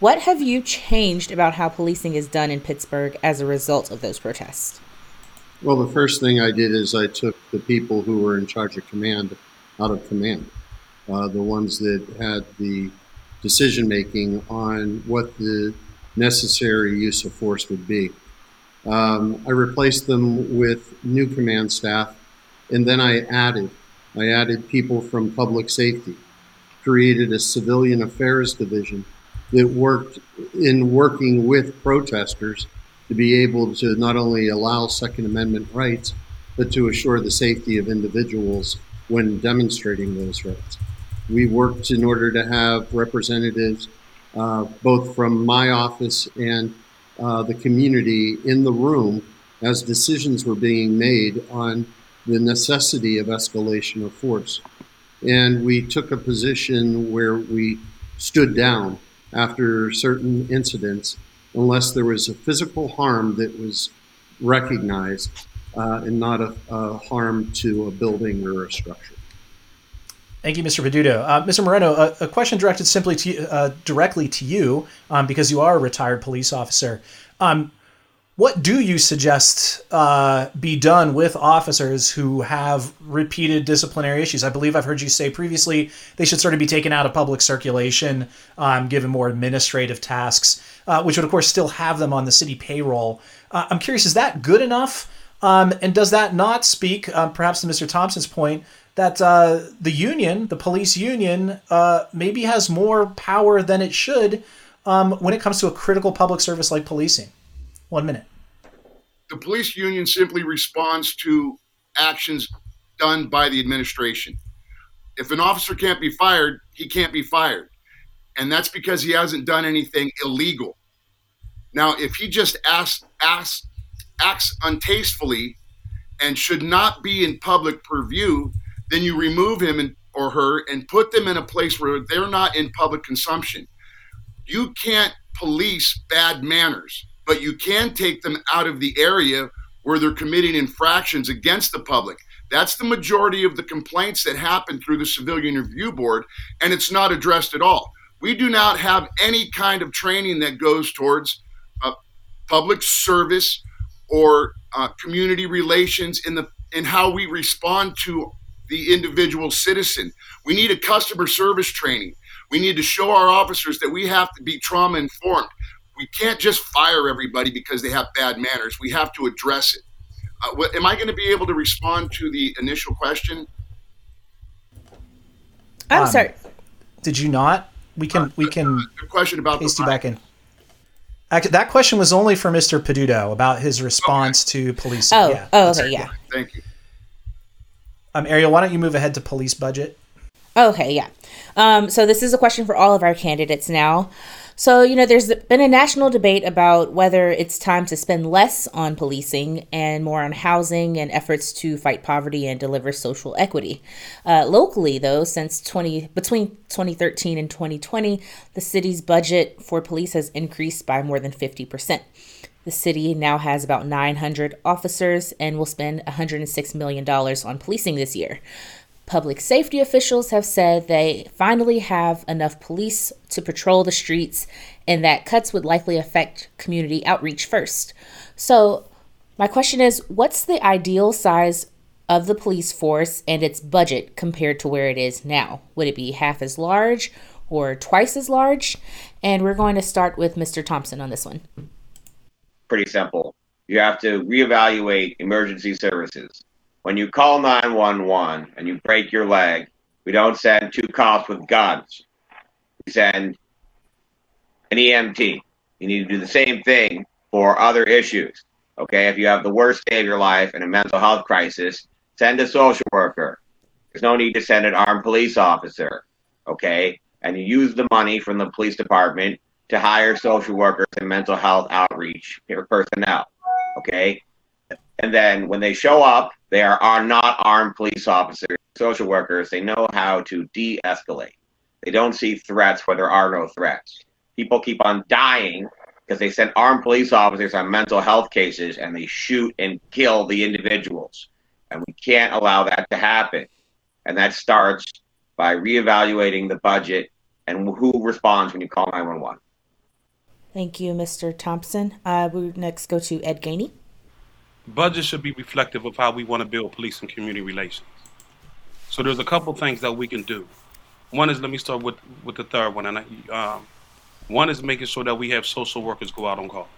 What have you changed about how policing is done in Pittsburgh as a result of those protests? Well, the first thing I did is I took the people who were in charge of command out of command, uh, the ones that had the decision making on what the necessary use of force would be. Um, I replaced them with new command staff, and then I added. I added people from public safety, created a civilian affairs division that worked in working with protesters to be able to not only allow Second Amendment rights, but to assure the safety of individuals when demonstrating those rights. We worked in order to have representatives uh, both from my office and uh, the community in the room as decisions were being made on the necessity of escalation of force. And we took a position where we stood down after certain incidents unless there was a physical harm that was recognized uh, and not a, a, harm to a building or a structure. Thank you, Mr. Peduto. Uh, Mr. Moreno, a, a, question directed simply to uh, directly to you, um, because you are a retired police officer. Um, what do you suggest uh, be done with officers who have repeated disciplinary issues? I believe I've heard you say previously they should sort of be taken out of public circulation, um, given more administrative tasks, uh, which would, of course, still have them on the city payroll. Uh, I'm curious, is that good enough? Um, and does that not speak, um, perhaps to Mr. Thompson's point, that uh, the union, the police union, uh, maybe has more power than it should um, when it comes to a critical public service like policing? One minute. The police union simply responds to actions done by the administration. If an officer can't be fired, he can't be fired. And that's because he hasn't done anything illegal. Now, if he just asks, asks, acts untastefully and should not be in public purview, then you remove him and, or her and put them in a place where they're not in public consumption. You can't police bad manners, but you can take them out of the area where they're committing infractions against the public. That's the majority of the complaints that happen through the Civilian Review Board, and it's not addressed at all. We do not have any kind of training that goes towards uh, public service or uh, community relations in the in how we respond to the individual citizen. We need a customer service training. We need to show our officers that we have to be trauma informed. We can't just fire everybody because they have bad manners. We have to address it. Uh, what, am I going to be able to respond to the initial question? I'm um, sorry. Did you not? We can. Uh, we can. The question about paste you back in. Actually, That question was only for Mr. Peduto about his response okay. to police. Oh, yeah, oh, okay, yeah. Thank you. Um, Ariel, why don't you move ahead to police budget? Okay, yeah. Um, so this is a question for all of our candidates now. So, you know, there's been a national debate about whether it's time to spend less on policing and more on housing and efforts to fight poverty and deliver social equity. Uh, locally, though, since 20 between 2013 and 2020, the city's budget for police has increased by more than 50%. The city now has about 900 officers and will spend $106 million on policing this year. Public safety officials have said they finally have enough police to patrol the streets and that cuts would likely affect community outreach first. So, my question is what's the ideal size of the police force and its budget compared to where it is now? Would it be half as large or twice as large? And we're going to start with Mr. Thompson on this one. Pretty simple. You have to reevaluate emergency services when you call 911 and you break your leg, we don't send two cops with guns. We send an EMT. You need to do the same thing for other issues. Okay, if you have the worst day of your life and a mental health crisis, send a social worker. There's no need to send an armed police officer. Okay, and use the money from the police department to hire social workers and mental health outreach personnel. Okay, and then when they show up, they are, are not armed police officers, social workers. They know how to de escalate. They don't see threats where there are no threats. People keep on dying because they send armed police officers on mental health cases and they shoot and kill the individuals. And we can't allow that to happen. And that starts by reevaluating the budget and who responds when you call 911. Thank you, Mr. Thompson. Uh, we next go to Ed Gainey budget should be reflective of how we want to build police and community relations. So there's a couple things that we can do. One is let me start with with the third one, and I, um, one is making sure that we have social workers go out on calls.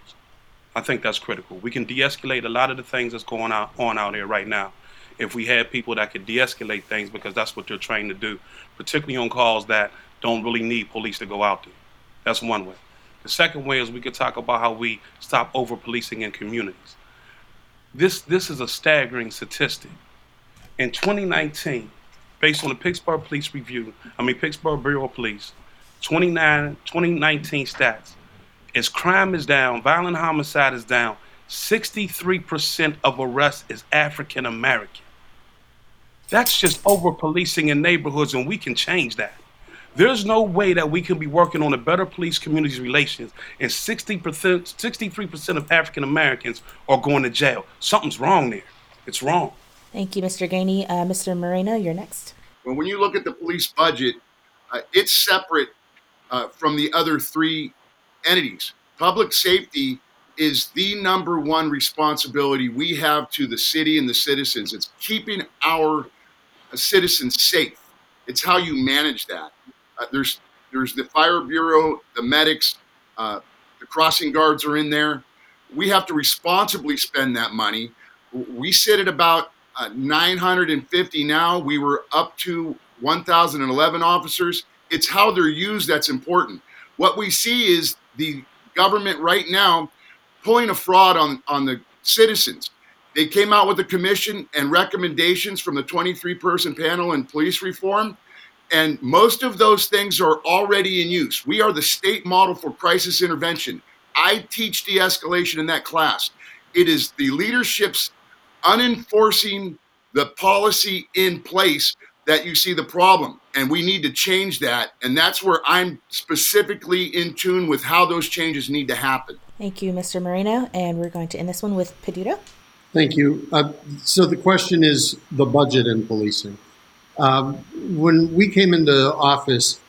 I think that's critical. We can de-escalate a lot of the things that's going out, on out there right now. If we had people that could de-escalate things, because that's what they're trained to do, particularly on calls that don't really need police to go out there. That's one way. The second way is we could talk about how we stop over policing in communities. This, this is a staggering statistic. In 2019, based on the Pittsburgh Police Review, I mean, Pittsburgh Bureau of Police, 29, 2019 stats, as crime is down, violent homicide is down, 63% of arrests is African American. That's just over policing in neighborhoods, and we can change that. There's no way that we can be working on a better police community relations and 60%, 63% of African Americans are going to jail. Something's wrong there. It's wrong. Thank you, Mr. Gainey. Uh, Mr. Moreno, you're next. Well, when you look at the police budget, uh, it's separate uh, from the other three entities. Public safety is the number one responsibility we have to the city and the citizens. It's keeping our citizens safe. It's how you manage that. Uh, there's there's the fire bureau, the medics, uh, the crossing guards are in there. We have to responsibly spend that money. We sit at about uh, 950 now. We were up to 1,011 officers. It's how they're used that's important. What we see is the government right now pulling a fraud on, on the citizens. They came out with a commission and recommendations from the 23 person panel in police reform and most of those things are already in use. We are the state model for crisis intervention. I teach de escalation in that class. It is the leadership's unenforcing the policy in place that you see the problem. And we need to change that. And that's where I'm specifically in tune with how those changes need to happen. Thank you, Mr. Moreno. And we're going to end this one with Peduto. Thank you. Uh, so the question is the budget in policing. Um, when we came into office,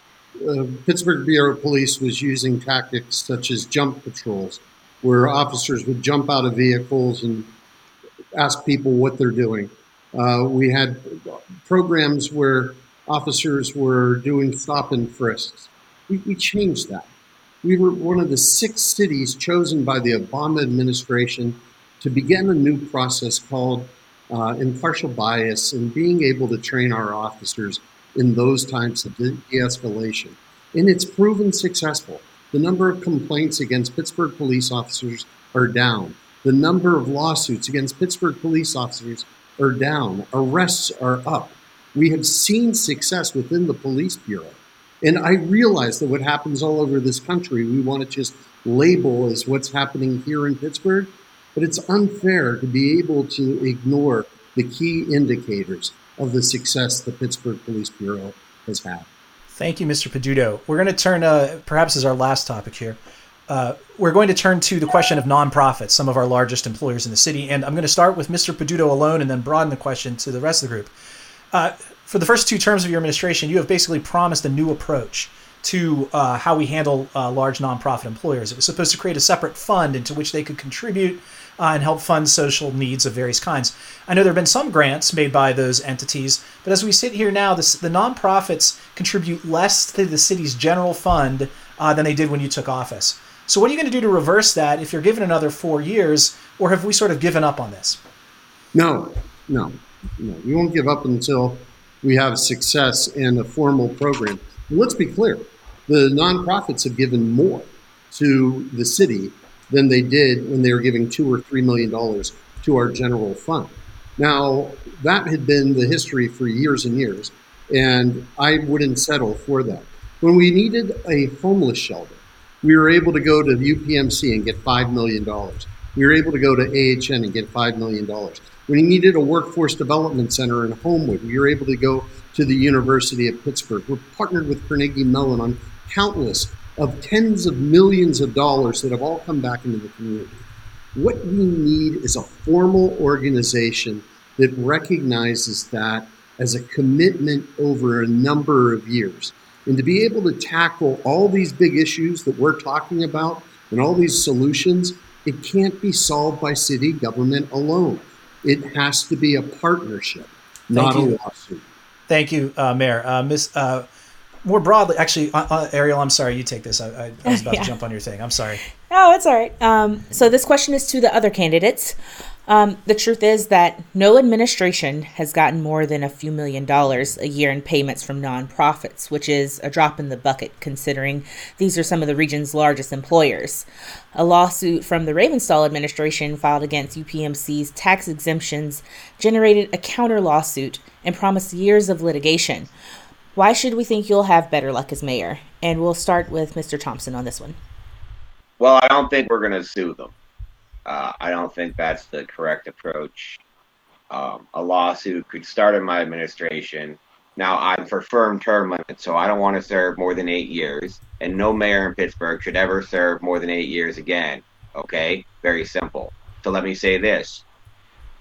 uh, Pittsburgh Bureau of Police was using tactics such as jump patrols, where officers would jump out of vehicles and ask people what they're doing. Uh, we had programs where officers were doing stop and frisks. We, we changed that. We were one of the six cities chosen by the Obama administration to begin a new process called uh, impartial bias and being able to train our officers in those types of de escalation. And it's proven successful. The number of complaints against Pittsburgh police officers are down. The number of lawsuits against Pittsburgh police officers are down. Arrests are up. We have seen success within the police bureau. And I realize that what happens all over this country, we want to just label as what's happening here in Pittsburgh. But it's unfair to be able to ignore the key indicators of the success the Pittsburgh Police Bureau has had. Thank you, Mr. Peduto. We're going to turn, uh, perhaps as our last topic here, uh, we're going to turn to the question of nonprofits, some of our largest employers in the city. And I'm going to start with Mr. Peduto alone and then broaden the question to the rest of the group. Uh, for the first two terms of your administration, you have basically promised a new approach to uh, how we handle uh, large nonprofit employers. It was supposed to create a separate fund into which they could contribute uh, and help fund social needs of various kinds. I know there have been some grants made by those entities, but as we sit here now, this, the nonprofits contribute less to the city's general fund uh, than they did when you took office. So, what are you going to do to reverse that if you're given another four years, or have we sort of given up on this? No, no, no. We won't give up until we have success in a formal program. let's be clear the nonprofits have given more to the city than they did when they were giving two or three million dollars to our general fund. Now, that had been the history for years and years, and I wouldn't settle for that. When we needed a homeless shelter, we were able to go to the UPMC and get $5 million. We were able to go to AHN and get $5 million. When we needed a workforce development center in Homewood, we were able to go to the University of Pittsburgh. We're partnered with Carnegie Mellon on countless of tens of millions of dollars that have all come back into the community. What we need is a formal organization that recognizes that as a commitment over a number of years. And to be able to tackle all these big issues that we're talking about and all these solutions, it can't be solved by city government alone. It has to be a partnership, not a lawsuit. Thank you, uh, Mayor. Uh, Ms. Uh, more broadly, actually, uh, uh, Ariel, I'm sorry, you take this. I, I, I was about yeah. to jump on your thing. I'm sorry. Oh, it's all right. Um, so this question is to the other candidates. Um, the truth is that no administration has gotten more than a few million dollars a year in payments from nonprofits, which is a drop in the bucket considering these are some of the region's largest employers. A lawsuit from the Ravenstahl administration filed against UPMC's tax exemptions generated a counter lawsuit and promised years of litigation. Why should we think you'll have better luck as mayor? And we'll start with Mr. Thompson on this one. Well, I don't think we're going to sue them. Uh, I don't think that's the correct approach. Um, a lawsuit could start in my administration. Now, I'm for firm term limits, so I don't want to serve more than eight years, and no mayor in Pittsburgh should ever serve more than eight years again. Okay? Very simple. So let me say this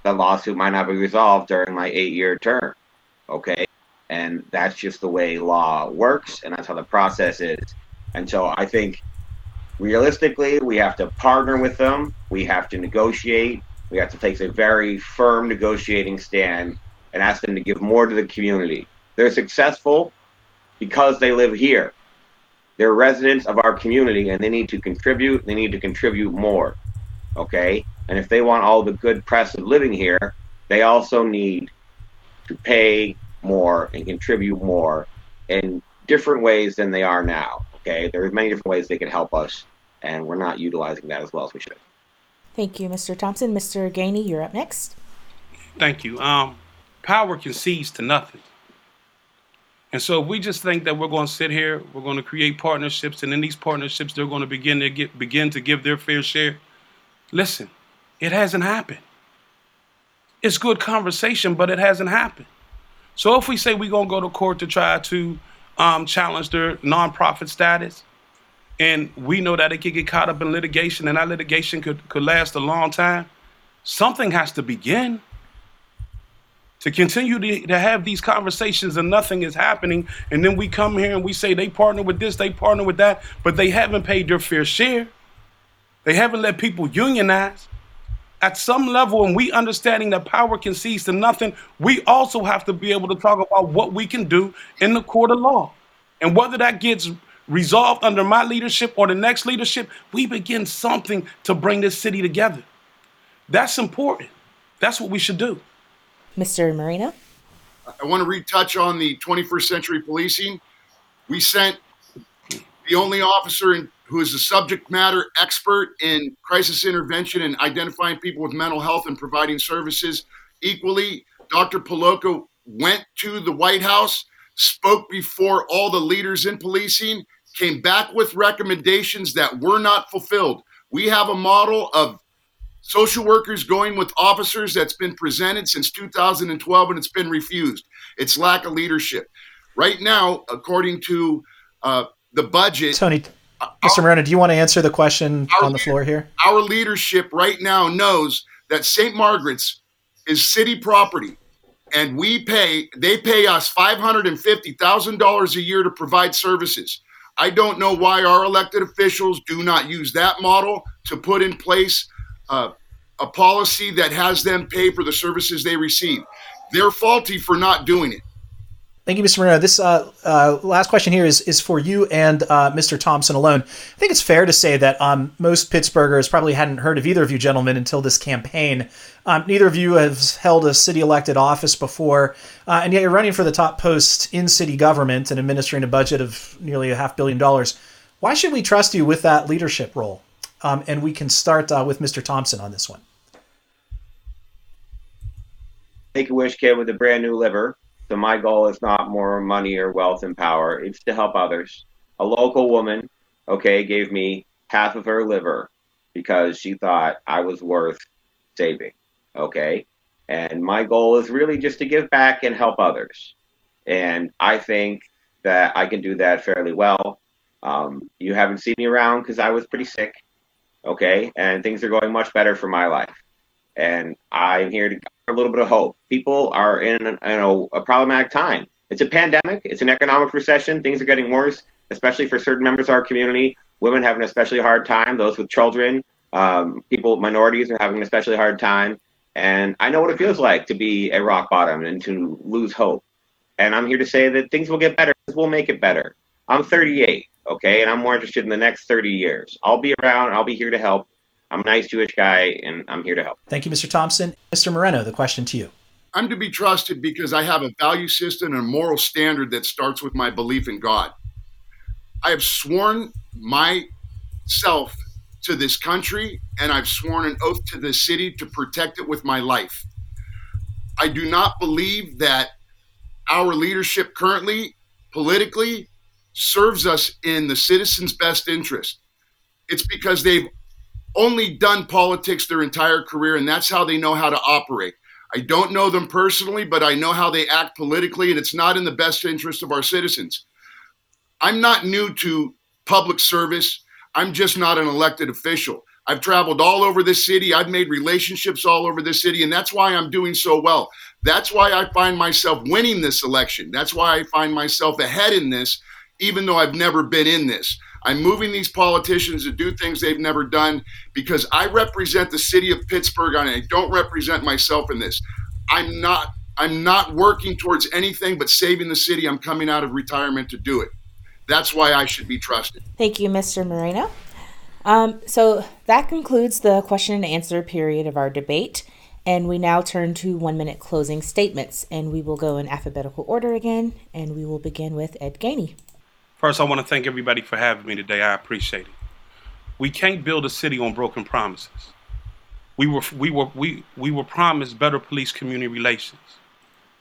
the lawsuit might not be resolved during my eight year term. Okay? And that's just the way law works and that's how the process is. And so i think realistically we have to partner with them. We have to negotiate. We have to take a very firm negotiating stand and ask them to give more to the community. They're successful because they live here. They're residents of our community and they need to contribute. They need to contribute more okay? And if they want all the good press of living here they also need to pay more and contribute more in different ways than they are now. Okay, there's many different ways they can help us, and we're not utilizing that as well as we should. Thank you, Mr. Thompson. Mr. Gainey, you're up next. Thank you. Um, power concedes to nothing. And so if we just think that we're going to sit here, we're going to create partnerships, and in these partnerships they're going to begin to get begin to give their fair share. Listen, it hasn't happened. It's good conversation, but it hasn't happened. So if we say we're gonna go to court to try to um, challenge their nonprofit status, and we know that it could get caught up in litigation, and that litigation could could last a long time, something has to begin to continue to, to have these conversations and nothing is happening. And then we come here and we say they partner with this they partner with that but they haven't paid their fair share. They haven't let people unionize at some level and we understanding that power can cease to nothing we also have to be able to talk about what we can do in the court of law and whether that gets resolved under my leadership or the next leadership we begin something to bring this city together that's important that's what we should do Mr. Moreno? I want to retouch on the 21st century policing. We sent the only officer in, who is a subject matter expert in crisis intervention and identifying people with mental health and providing services equally. Dr. Poloco went to the White House, spoke before all the leaders in policing, came back with recommendations that were not fulfilled. We have a model of social workers going with officers that's been presented since 2012 and it's been refused. It's lack of leadership. Right now, according to uh, the budget, Tony, Mr. Moreno, do you want to answer the question on the floor here? Our leadership right now knows that St. Margaret's is city property and we pay they pay us $550,000 a year to provide services. I don't know why our elected officials do not use that model to put in place uh, a policy that has them pay for the services they receive. They're faulty for not doing it. Thank you, Mr. Moreno. This uh, uh, last question here is, is for you and uh, Mr. Thompson alone. I think it's fair to say that um, most Pittsburghers probably hadn't heard of either of you gentlemen until this campaign. Um, neither of you have held a city elected office before, uh, and yet you're running for the top post in city government and administering a budget of nearly a half billion dollars. Why should we trust you with that leadership role? Um, and we can start uh, with Mr. Thompson on this one. Make a wish kid with a brand new liver. So my goal is not more money or wealth and power. It's to help others. A local woman, okay, gave me half of her liver because she thought I was worth saving. Okay. And my goal is really just to give back and help others. And I think that I can do that fairly well. Um, you haven't seen me around because I was pretty sick okay, and things are going much better for my life. And I'm here to a little bit of hope. People are in, in a, a problematic time. It's a pandemic. It's an economic recession. Things are getting worse, especially for certain members of our community. Women have an especially hard time. Those with children, um, people, minorities are having an especially hard time. And I know what it feels like to be a rock bottom and to lose hope. And I'm here to say that things will get better. We'll make it better. I'm 38 okay? And I'm more interested in the next 30 years. I'll be around, I'll be here to help. I'm a nice Jewish guy, and I'm here to help. Thank you, Mr. Thompson. Mr. Moreno, the question to you. I'm to be trusted because I have a value system and a moral standard that starts with my belief in God. I have sworn myself to this country and I've sworn an oath to this city to protect it with my life. I do not believe that our leadership currently, politically, serves us in the citizens' best interest. It's because they've only done politics their entire career, and that's how they know how to operate. I don't know them personally, but I know how they act politically, and it's not in the best interest of our citizens. I'm not new to public service. I'm just not an elected official. I've traveled all over this city. I've made relationships all over this city, and that's why I'm doing so well. That's why I find myself winning this election. That's why I find myself ahead in this even though I've never been in this. I'm moving these politicians to do things they've never done because I represent the city of Pittsburgh and I don't represent myself in this. I'm not I'm not working towards anything but saving the city. I'm coming out of retirement to do it. That's why I should be trusted. Thank you, Mr. Moreno. Um, so that concludes the question and answer period of our debate. And we now turn to one minute closing statements. And we will go in alphabetical order again. And we will begin with Ed Gainey. First, I want to thank everybody for having me today. I appreciate it. We can't build a city on broken promises. We were, we were, we, we were promised better police community relations.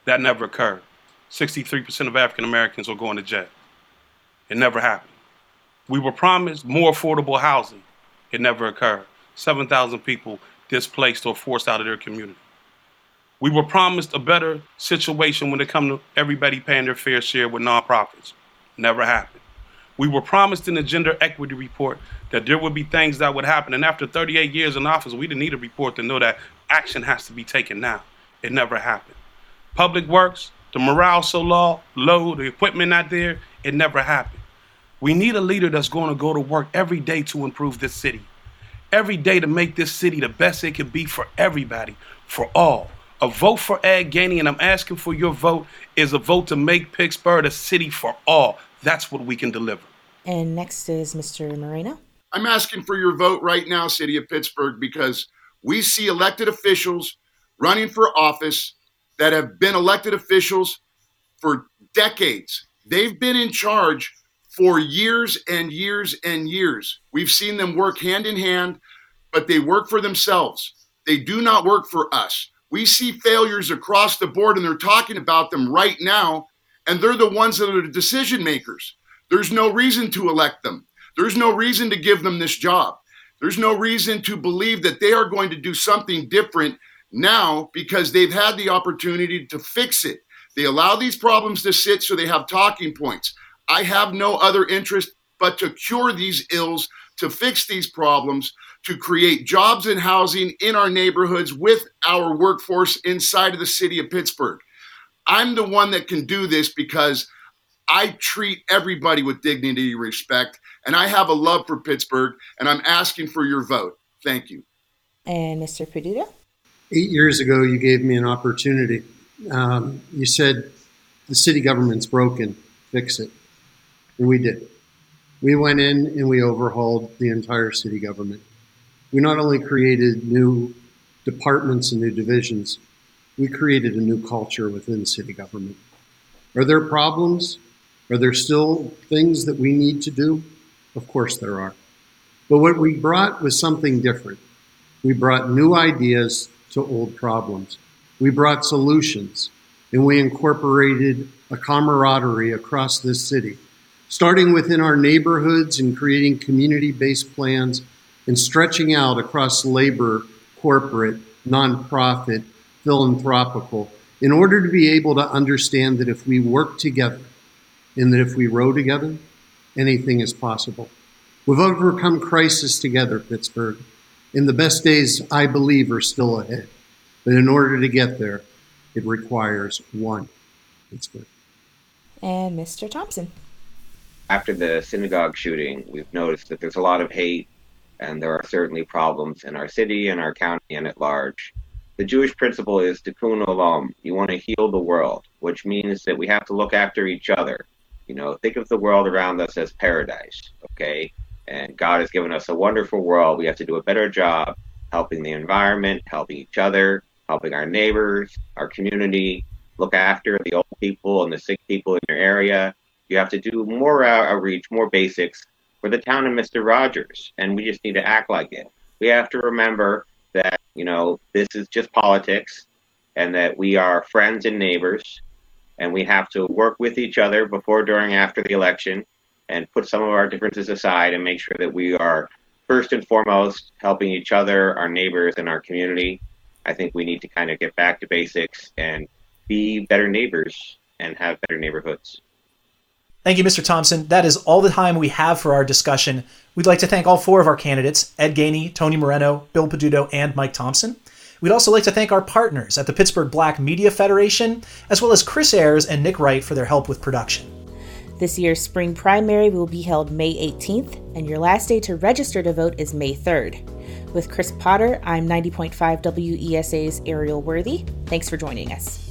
That never occurred. 63% of African Americans are going to jail. It never happened. We were promised more affordable housing. It never occurred. 7,000 people displaced or forced out of their community. We were promised a better situation when it comes to everybody paying their fair share with nonprofits. Never happened. We were promised in the gender equity report that there would be things that would happen. And after 38 years in office, we didn't need a report to know that action has to be taken now. It never happened. Public Works, the morale so low, low, the equipment not there, it never happened. We need a leader that's going to go to work every day to improve this city. Every day to make this city the best it can be for everybody, for all. A vote for Ed Gainey, and I'm asking for your vote, is a vote to make Pittsburgh a city for all. That's what we can deliver. And next is Mr. Moreno. I'm asking for your vote right now, City of Pittsburgh, because we see elected officials running for office that have been elected officials for decades. They've been in charge for years and years and years. We've seen them work hand in hand, but they work for themselves. They do not work for us. We see failures across the board, and they're talking about them right now, and they're the ones that are the decision makers. There's no reason to elect them. There's no reason to give them this job. There's no reason to believe that they are going to do something different now because they've had the opportunity to fix it. They allow these problems to sit so they have talking points. I have no other interest but to cure these ills, to fix these problems, to create jobs and housing in our neighborhoods with our workforce inside of the city of Pittsburgh. I'm the one that can do this because I treat everybody with dignity and respect, and I have a love for Pittsburgh, and I'm asking for your vote. Thank you. And Mr. Peduto? Eight years ago, you gave me an opportunity. Um, you said the city government's broken, fix it. And we did. We went in and we overhauled the entire city government we not only created new departments and new divisions, we created a new culture within city government. Are there problems? Are there still things that we need to do? Of course there are. But what we brought was something different. We brought new ideas to old problems. We brought solutions and we incorporated a camaraderie across this city, starting within our neighborhoods and creating community based plans and stretching out across labor, corporate, nonprofit, philanthropical, in order to be able to understand that if we work together and that if we row together, anything is possible. We've overcome crisis together, Pittsburgh, and the best days, I believe, are still ahead. But in order to get there, it requires one Pittsburgh. And Mr. Thompson. After the synagogue shooting, we've noticed that there's a lot of hate and there are certainly problems in our city and our county and at large. The Jewish principle is tikkun olam. You want to heal the world, which means that we have to look after each other. You know, think of the world around us as paradise, okay? And God has given us a wonderful world. We have to do a better job helping the environment, helping each other, helping our neighbors, our community, look after the old people and the sick people in your area. You have to do more outreach, more basics, for the town of Mr. Rogers, and we just need to act like it. We have to remember that, you know, this is just politics and that we are friends and neighbors and we have to work with each other before, during, after the election and put some of our differences aside and make sure that we are first and foremost helping each other, our neighbors, and our community. I think we need to kind of get back to basics and be better neighbors and have better neighborhoods. Thank you, Mr. Thompson. That is all the time we have for our discussion. We'd like to thank all four of our candidates Ed Gainey, Tony Moreno, Bill Peduto, and Mike Thompson. We'd also like to thank our partners at the Pittsburgh Black Media Federation, as well as Chris Ayers and Nick Wright for their help with production. This year's spring primary will be held May 18th, and your last day to register to vote is May 3rd. With Chris Potter, I'm 90.5 WESA's Ariel Worthy. Thanks for joining us.